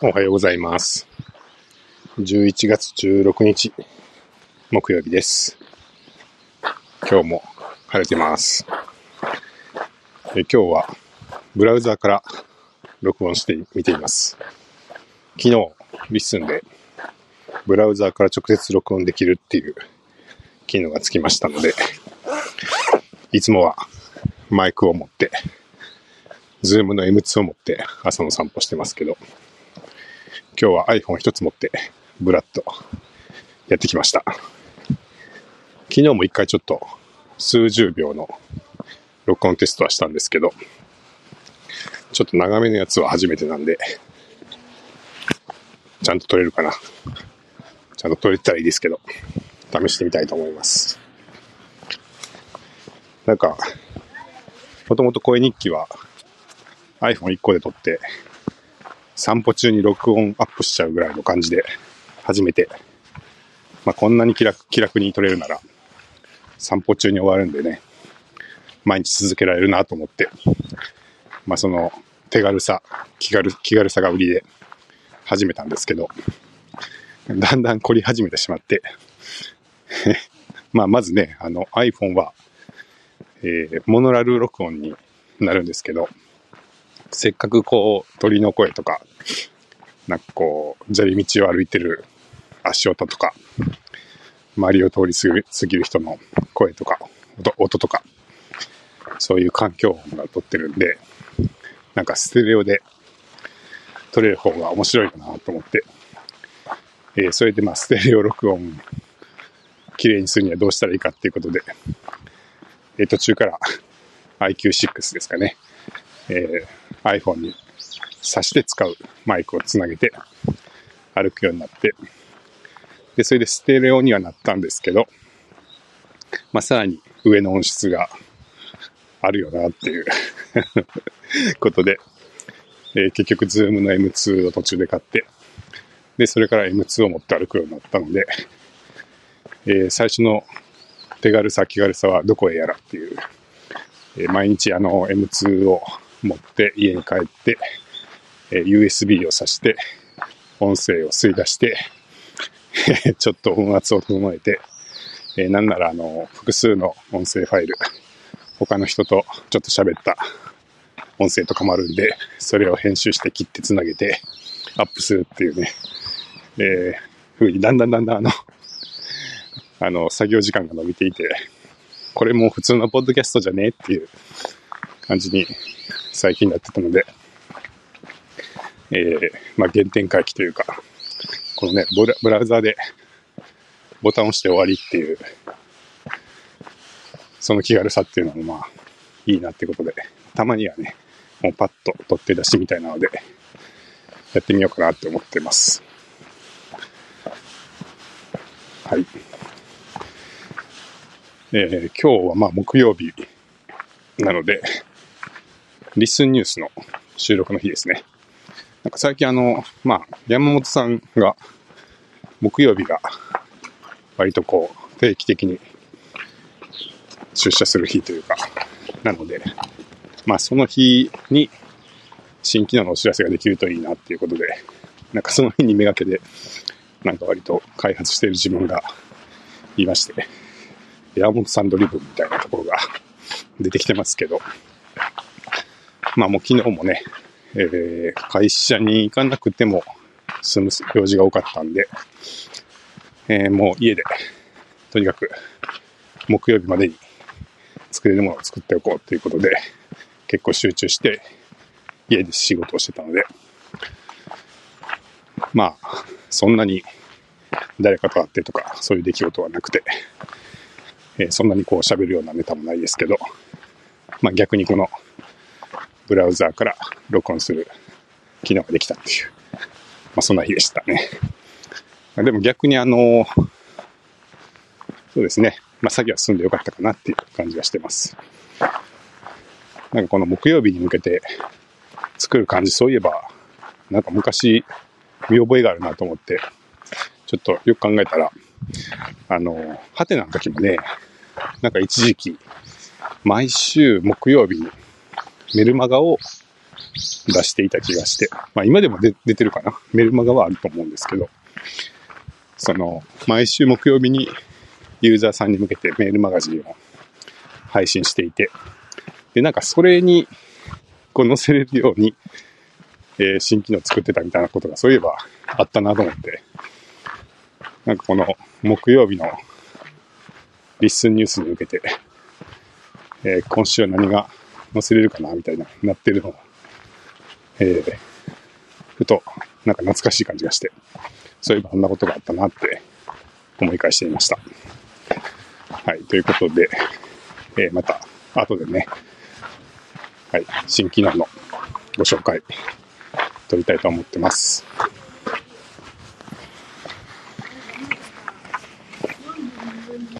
おはようございます。11月16日、木曜日です。今日も晴れてます。え今日はブラウザーから録音してみています。昨日、 LISTEN でブラウザーから直接録音できるっていう機能がつきましたので、いつもはマイクを持って、ズームの M2 を持って朝の散歩してますけど、今日は iPhone 一つ持って、ブラッとやってきました。昨日も一回ちょっと数十秒の録音テストはしたんですけど、ちょっと長めのやつは初めてなんで、ちゃんと撮れるかな。ちゃんと撮れたらいいですけど、試してみたいと思います。なんか、もともと声日記は iPhone1 個で撮って、散歩中に録音アップしちゃうぐらいの感じで、初めて、まあ、こんなに気楽気楽に撮れるなら、散歩中に終わるんでね、毎日続けられるなと思って、まあ、その手軽さ、気軽、気軽さが売りで始めたんですけど、だんだん凝り始めてしまって、まあ、まずね、あの iPhone は、えーモノラル録音になるんですけど、せっかくこう鳥の声とか、なんかこう砂利道を歩いてる足音とか、周りを通り過ぎる人の声とか、音音とか、そういう環境音が撮ってるんで、なんかステレオで撮れる方が面白いかなと思って、えーそれでまあステレオ録音綺麗にするにはどうしたらいいかっていうことで、えー途中から IQ6 ですかね、えー iPhone に挿して使うマイクをつなげて歩くようになって、で、それでステレオにはなったんですけど、まあ、さらに上の音質があるよなっていう ことで、えー結局、ズームの M2 を途中で買って、で、それから M2 を持って歩くようになったので、えー最初の手軽さ、気軽さはどこへやらっていう、えー毎日あの M2 を持って家に帰って、え USB を挿して、音声を吸い出して、ちょっと音圧を整えて、えなんならあの、複数の音声ファイル、他の人とちょっと喋った音声とかもあるんで、それを編集して切ってつなげて、アップするっていうね、えー、風にだんだんだんだんあの、あの、作業時間が伸びていて、これも普通のポッドキャストじゃねえっていう感じに最近なってたので、えー、まあ原点回帰というか、このね、ブラブラウザーでボタンを押して終わりっていう、その気軽さっていうのもまあいいなってことで、たまにはね、もうパッと取って出しみたいなので、やってみようかなって思ってます。はい。えー今日はまあ木曜日なので、リスンニュースの収録の日ですね。なんか最近あの、まあ、山本さんが木曜日が割とこう定期的に出社する日というか、なので、まあその日に新機能のお知らせができるといいなっていうことで、なんかその日にめがけて、なんか割と開発している自分がいまして、山本さんドリブンみたいなところが出てきてますけど、まあもう昨日もね、えー会社に行かなくても済む用事が多かったんで、えーもう家で、とにかく木曜日までに作れるものを作っておこうということで、結構集中して家で仕事をしてたので、まあ、そんなに誰かと会ってとか、そういう出来事はなくて、えーそんなにこう喋るようなネタもないですけど、まあ逆にこのブラウザーから録音する機能ができたっていう、まあそんな日でしたね。でも逆にあの、そうですね、まあ作業は進んでよかったかなっていう感じがしてます。なんかこの木曜日に向けて作る感じ、そういえば、なんか昔見覚えがあるなと思って、ちょっとよく考えたら、あの、ハテナの時もね、なんか一時期、毎週木曜日にメルマガを出していた気がして、まあ今でも出てるかな。メルマガはあると思うんですけど、その、毎週木曜日にユーザーさんに向けてメールマガジンを配信していて、で、なんかそれに、こう載せれるように、えー新機能作ってたみたいなことがそういえばあったなと思って、なんかこの木曜日のリッスンニュースに向けて、えー今週は何が載せれるかなみたいな、なってるのを、えーふと、なんか懐かしい感じがして、そういえばあんなことがあったなって思い返していました。はい、ということで、えーまた後でね、はい、新機能のご紹介取りたいと思ってます。